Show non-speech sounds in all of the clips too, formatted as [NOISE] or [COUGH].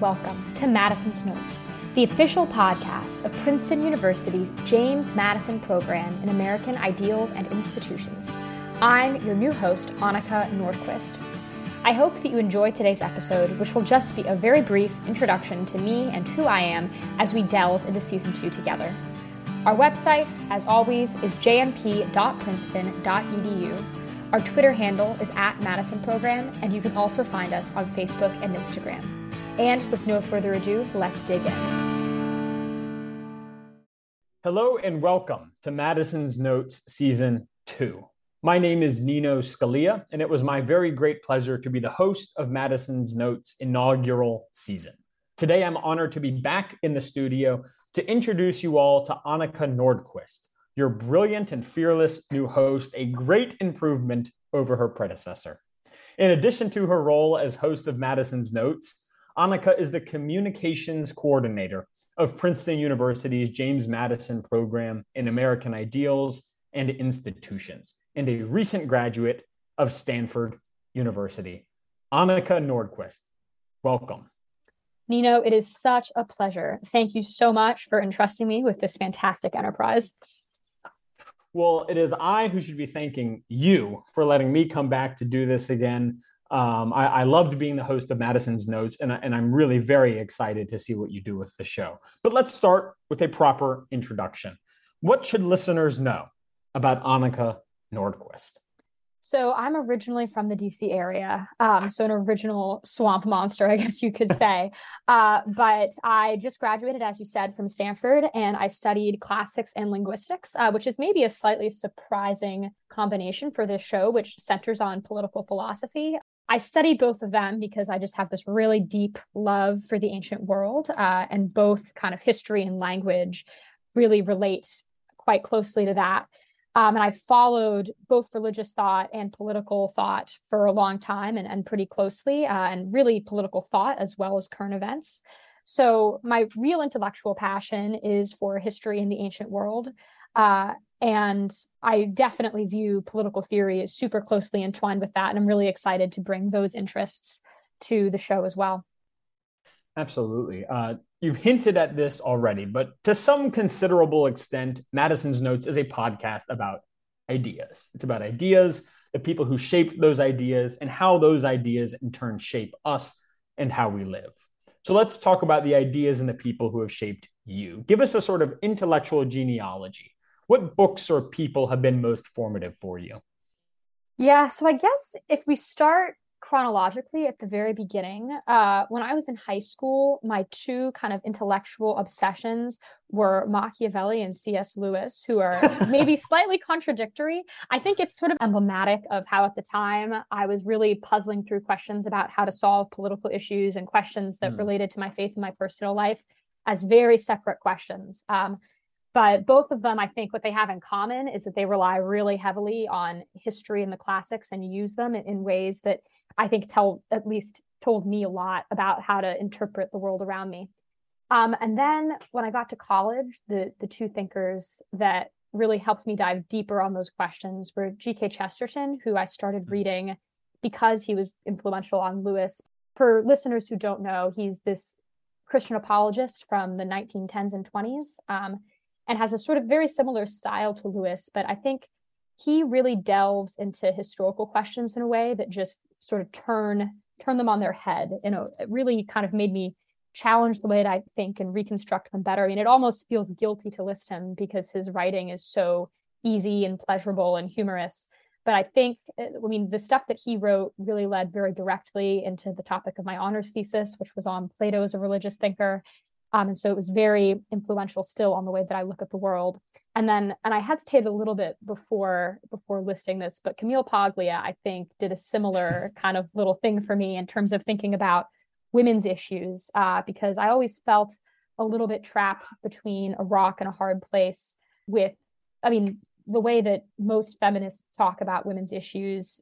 welcome to Madison's Notes, the official podcast of Princeton University's James Madison program in American Ideals and Institutions. I'm your new host, Annika Nordquist. I hope that you enjoy today's episode, which will just be a very brief introduction to me and who I am as we delve into season two together. Our website, as always, is jmp.princeton.edu. Our Twitter handle is at Madison Program, and you can also find us on Facebook and Instagram. And with no further ado, let's dig in. Hello and welcome to Madison's Notes Season 2. My name is Nino Scalia, and it was my very great pleasure to be the host of Madison's Notes inaugural season. Today, I'm honored to be back in the studio to introduce you all to Annika Nordquist, your brilliant and fearless new host, a great improvement over her predecessor. In addition to her role as host of Madison's Notes, Annika is the communications coordinator of Princeton University's James Madison program in American Ideals and Institutions, and a recent graduate of Stanford University. Annika Nordquist, welcome. Nino, it is such a pleasure. Thank you so much for entrusting me with this fantastic enterprise. Well, it is I who should be thanking you for letting me come back to do this again. Um, I, I, loved being the host of Madison's Notes, and, and I'm really very excited to see what you do with the show. But let's start with a proper introduction. What should listeners know about Annika Nordquist? So I'm originally from the DC area, um, so an original swamp monster, I guess you could say. [LAUGHS] uh, but I just graduated, as you said, from Stanford, and I studied classics and linguistics, uh, which is maybe a slightly surprising combination for this show, which centers on political philosophy. I study both of them because I just have this really deep love for the ancient world, uh, and both kind of history and language really relate quite closely to that. Um, and I followed both religious thought and political thought for a long time and, and pretty closely, uh, and really political thought as well as current events. So, my real intellectual passion is for history in the ancient world. Uh, and I definitely view political theory as super closely entwined with that. And I'm really excited to bring those interests to the show as well. Absolutely. Uh, you've hinted at this already, but to some considerable extent, Madison's Notes is a podcast about ideas. It's about ideas, the people who shaped those ideas, and how those ideas in turn shape us and how we live. So let's talk about the ideas and the people who have shaped you. Give us a sort of intellectual genealogy. What books or people have been most formative for you? Yeah, so I guess if we start chronologically at the very beginning uh, when i was in high school my two kind of intellectual obsessions were machiavelli and cs lewis who are [LAUGHS] maybe slightly contradictory i think it's sort of emblematic of how at the time i was really puzzling through questions about how to solve political issues and questions that mm. related to my faith and my personal life as very separate questions um, but both of them i think what they have in common is that they rely really heavily on history and the classics and use them in, in ways that I think tell at least told me a lot about how to interpret the world around me. Um, and then when I got to college, the the two thinkers that really helped me dive deeper on those questions were G.K. Chesterton, who I started mm-hmm. reading because he was influential on Lewis. For listeners who don't know, he's this Christian apologist from the 1910s and 20s, um, and has a sort of very similar style to Lewis. But I think he really delves into historical questions in a way that just sort of turn turn them on their head. You know, it really kind of made me challenge the way that I think and reconstruct them better. I mean, it almost feels guilty to list him because his writing is so easy and pleasurable and humorous. But I think, uh, I mean, the stuff that he wrote really led very directly into the topic of my honors thesis, which was on Plato as a religious thinker. Um, and so it was very influential still on the way that I look at the world. And then, and I hesitated a little bit before before listing this, but Camille Paglia, I think, did a similar [LAUGHS] kind of little thing for me in terms of thinking about women's issues, uh, because I always felt a little bit trapped between a rock and a hard place with, I mean, the way that most feminists talk about women's issues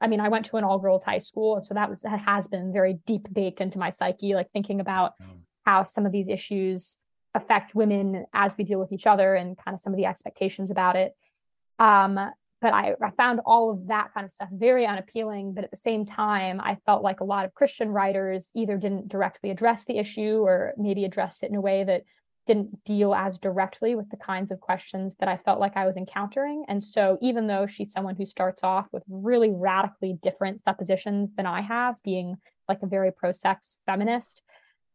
I mean, I went to an all girls high school, and so that was that has been very deep baked into my psyche, like thinking about how some of these issues affect women as we deal with each other and kind of some of the expectations about it. Um, but I, I found all of that kind of stuff very unappealing. But at the same time, I felt like a lot of Christian writers either didn't directly address the issue or maybe addressed it in a way that didn't deal as directly with the kinds of questions that I felt like I was encountering. And so, even though she's someone who starts off with really radically different suppositions than I have, being like a very pro sex feminist,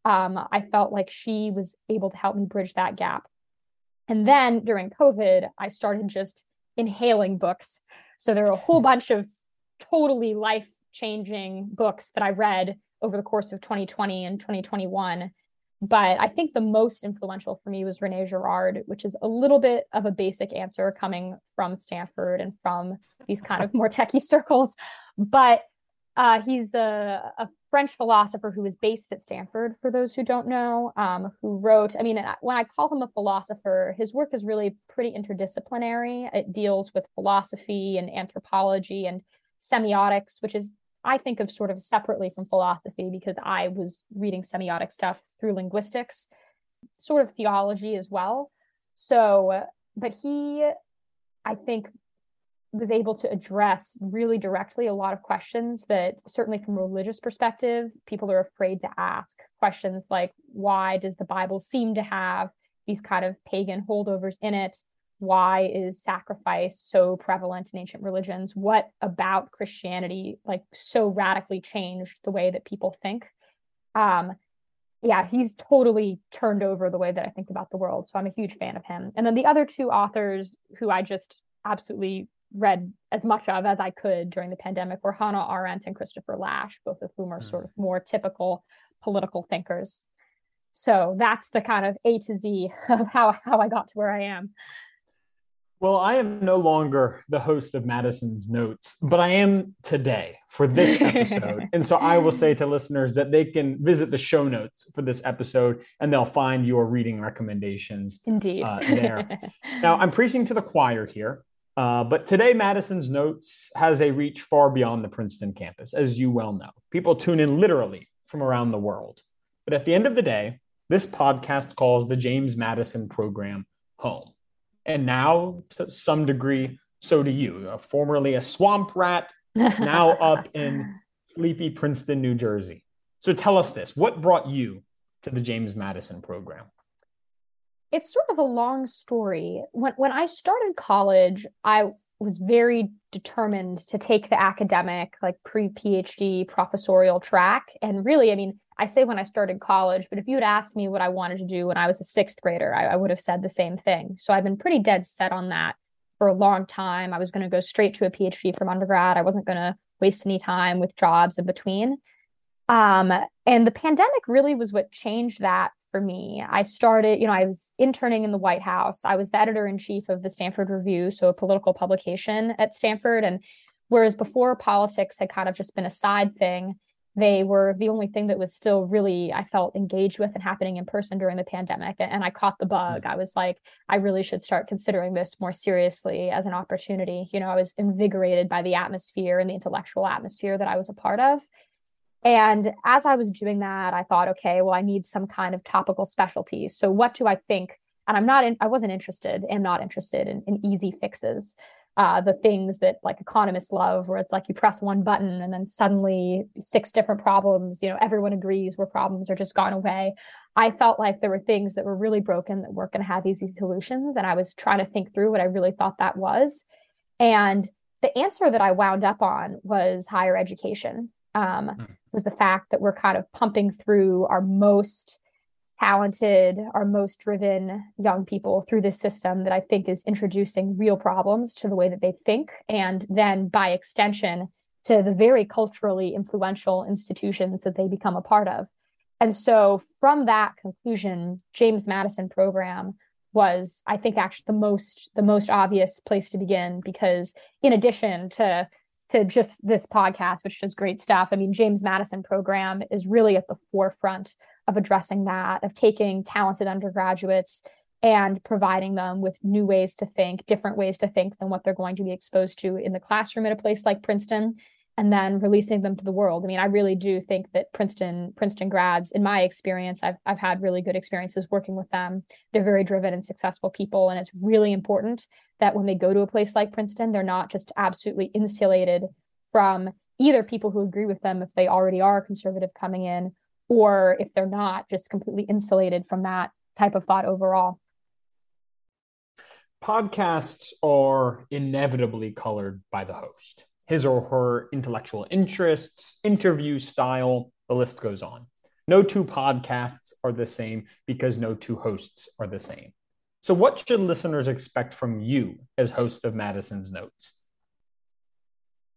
um, I felt like she was able to help me bridge that gap. And then during COVID, I started just inhaling books. So there are a whole bunch of totally life changing books that I read over the course of 2020 and 2021. But I think the most influential for me was Rene Girard, which is a little bit of a basic answer coming from Stanford and from these kind of more techie [LAUGHS] circles. But uh, he's a, a, French philosopher who was based at Stanford, for those who don't know, um, who wrote, I mean, when I call him a philosopher, his work is really pretty interdisciplinary. It deals with philosophy and anthropology and semiotics, which is, I think of sort of separately from philosophy because I was reading semiotic stuff through linguistics, sort of theology as well. So, but he, I think, was able to address really directly a lot of questions that certainly from a religious perspective people are afraid to ask questions like why does the bible seem to have these kind of pagan holdovers in it? Why is sacrifice so prevalent in ancient religions? What about christianity like so radically changed the way that people think? Um yeah he's totally turned over the way that i think about the world so i'm a huge fan of him. And then the other two authors who i just absolutely read as much of as I could during the pandemic were Hannah Arendt and Christopher Lasch, both of whom are mm. sort of more typical political thinkers. So that's the kind of A to Z [LAUGHS] of how, how I got to where I am. Well, I am no longer the host of Madison's Notes, but I am today for this episode. [LAUGHS] and so I will say to listeners that they can visit the show notes for this episode and they'll find your reading recommendations Indeed. Uh, there. [LAUGHS] now, I'm preaching to the choir here uh, but today, Madison's Notes has a reach far beyond the Princeton campus, as you well know. People tune in literally from around the world. But at the end of the day, this podcast calls the James Madison program home. And now, to some degree, so do you. Uh, formerly a swamp rat, [LAUGHS] now up in sleepy Princeton, New Jersey. So tell us this what brought you to the James Madison program? It's sort of a long story. When when I started college, I was very determined to take the academic, like pre PhD professorial track. And really, I mean, I say when I started college, but if you had asked me what I wanted to do when I was a sixth grader, I, I would have said the same thing. So I've been pretty dead set on that for a long time. I was going to go straight to a PhD from undergrad. I wasn't going to waste any time with jobs in between. Um, and the pandemic really was what changed that for me. I started, you know, I was interning in the White House. I was the editor in chief of the Stanford Review, so a political publication at Stanford. And whereas before politics had kind of just been a side thing, they were the only thing that was still really, I felt engaged with and happening in person during the pandemic. And I caught the bug. Mm. I was like, I really should start considering this more seriously as an opportunity. You know, I was invigorated by the atmosphere and the intellectual atmosphere that I was a part of. And as I was doing that, I thought, okay, well, I need some kind of topical specialty. So what do I think? And I'm not in, I wasn't interested, am not interested in, in easy fixes. Uh, the things that like economists love, where it's like you press one button and then suddenly six different problems, you know, everyone agrees where problems are just gone away. I felt like there were things that were really broken that weren't going to have easy solutions. And I was trying to think through what I really thought that was. And the answer that I wound up on was higher education um, mm. was the fact that we're kind of pumping through our most talented, our most driven young people through this system that I think is introducing real problems to the way that they think. And then by extension, to the very culturally influential institutions that they become a part of. And so from that conclusion, James Madison program was, I think, actually the most the most obvious place to begin because in addition to to just this podcast, which does great stuff. I mean, James Madison program is really at the forefront of addressing that, of taking talented undergraduates and providing them with new ways to think, different ways to think than what they're going to be exposed to in the classroom at a place like Princeton, and then releasing them to the world. I mean, I really do think that Princeton Princeton grads, in my experience, I've I've had really good experiences working with them. They're very driven and successful people, and it's really important that when they go to a place like Princeton, they're not just absolutely insulated from either people who agree with them if they already are conservative coming in, or if they're not, just completely insulated from that type of thought overall. Podcasts are inevitably colored by the host, his or her intellectual interests, interview style, the list goes on. No two podcasts are the same because no two hosts are the same. So, what should listeners expect from you as host of Madison's Notes?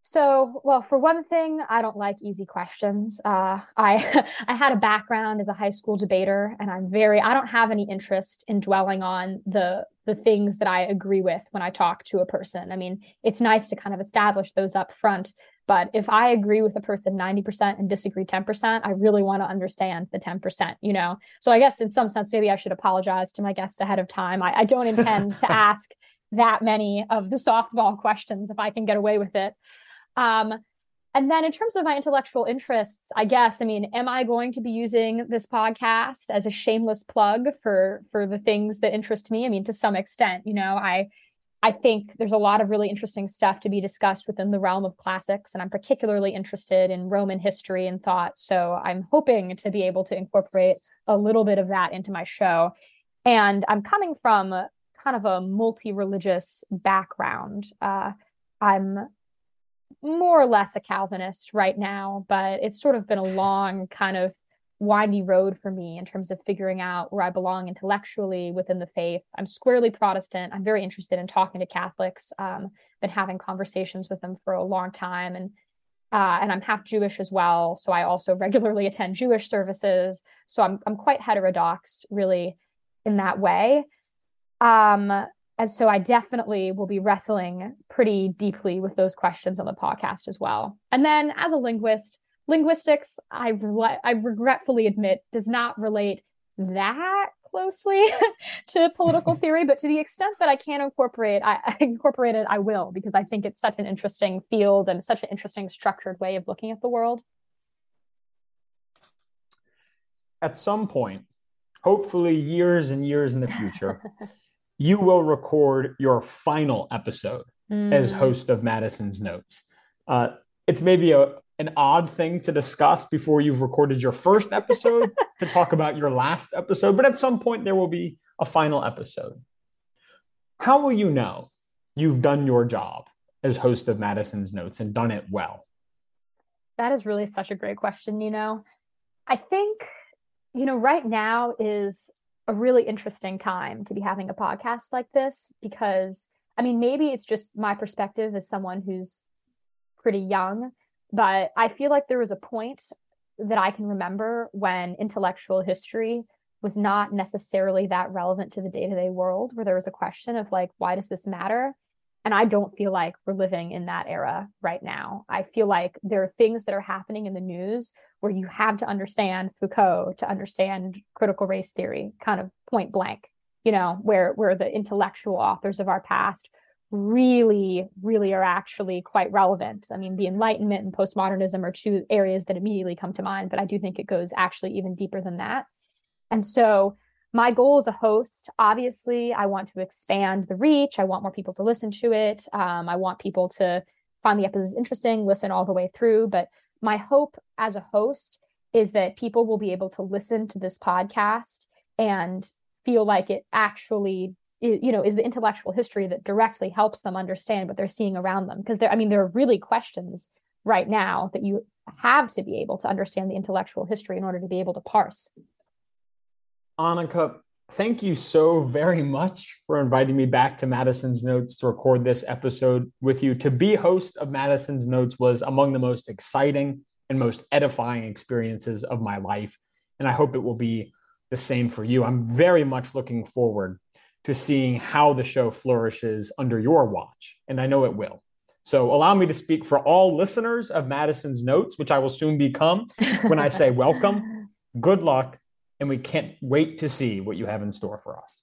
So, well, for one thing, I don't like easy questions. Uh, I [LAUGHS] I had a background as a high school debater, and I'm very I don't have any interest in dwelling on the the things that I agree with when I talk to a person. I mean, it's nice to kind of establish those up front, but if I agree with a person 90% and disagree 10%, I really want to understand the 10%, you know? So I guess in some sense, maybe I should apologize to my guests ahead of time. I, I don't intend to [LAUGHS] ask that many of the softball questions if I can get away with it. Um, and then in terms of my intellectual interests, I guess, I mean, am I going to be using this podcast as a shameless plug for for the things that interest me? I mean, to some extent, you know, I I think there's a lot of really interesting stuff to be discussed within the realm of classics, and I'm particularly interested in Roman history and thought. So I'm hoping to be able to incorporate a little bit of that into my show. And I'm coming from kind of a multi-religious background. Uh, I'm more or less a Calvinist right now, but it's sort of been a long kind of windy road for me in terms of figuring out where I belong intellectually within the faith. I'm squarely Protestant. I'm very interested in talking to Catholics. Um, been having conversations with them for a long time, and uh, and I'm half Jewish as well. So I also [LAUGHS] regularly attend Jewish services. So I'm I'm quite heterodox, really, in that way. Um, and so I definitely will be wrestling pretty deeply with those questions on the podcast as well. And then as a linguist, linguistics, I, re- I regretfully admit, does not relate that closely [LAUGHS] to political [LAUGHS] theory, but to the extent that I can incorporate, I, I [LAUGHS] incorporate it, I will, because I think it's such an interesting field and such an interesting structured way of looking at the world. At some point, hopefully years and years in the future, you will record your final episode mm. as host of Madison's Notes. Uh, it's maybe a an odd thing to discuss before you've recorded your first episode [LAUGHS] to talk about your last episode, but at some point there will be a final episode. How will you know you've done your job as host of Madison's Notes and done it well? That is really such a great question, you know. I think, you know, right now is a really interesting time to be having a podcast like this because I mean, maybe it's just my perspective as someone who's pretty young, but I feel like there was a point that I can remember when intellectual history was not necessarily that relevant to the day to day world, where there was a question of like, why does this matter? And I don't feel like we're living in that era right now. I feel like there are things that are happening in the news where you have to understand Foucault to understand critical race theory, kind of point blank, you know, where where the intellectual authors of our past really, really are actually quite relevant. I mean, the Enlightenment and postmodernism are two areas that immediately come to mind, but I do think it goes actually even deeper than that. And so my goal as a host obviously i want to expand the reach. I want more people to listen to it. Um, i want people to find the episodes interesting listen all the way through. But my hope as a host is that people will be able to listen to this podcast and feel like it actually you know is the intellectual history that directly helps them understand what they're seeing around them. Because there i mean there are really questions right now that you have to be able to understand the intellectual history in order to be able to parse Annika, thank you so very much for inviting me back to Madison's Notes to record this episode with you. To be host of Madison's Notes was among the most exciting and most edifying experiences of my life. And I hope it will be the same for you. I'm very much looking forward to seeing how the show flourishes under your watch, and I know it will. So allow me to speak for all listeners of Madison's Notes, which I will soon become when I say welcome, [LAUGHS] good luck, and we can't wait to see what you have in store for us.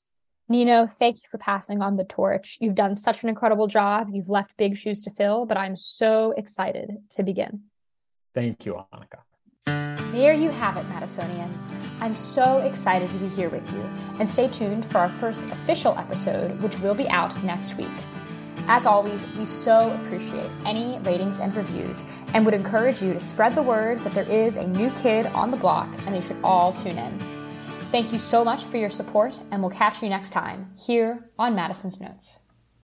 Nino, thank you for passing on the torch. You've done such an incredible job. You've left big shoes to fill, but I'm so excited to begin. Thank you, Annika. There you have it, Madisonians. I'm so excited to be here with you, and stay tuned for our first official episode, which will be out next week. As always, we so appreciate any ratings and reviews and would encourage you to spread the word that there is a new kid on the block and they should all tune in. Thank you so much for your support, and we'll catch you next time here on Madison's Notes.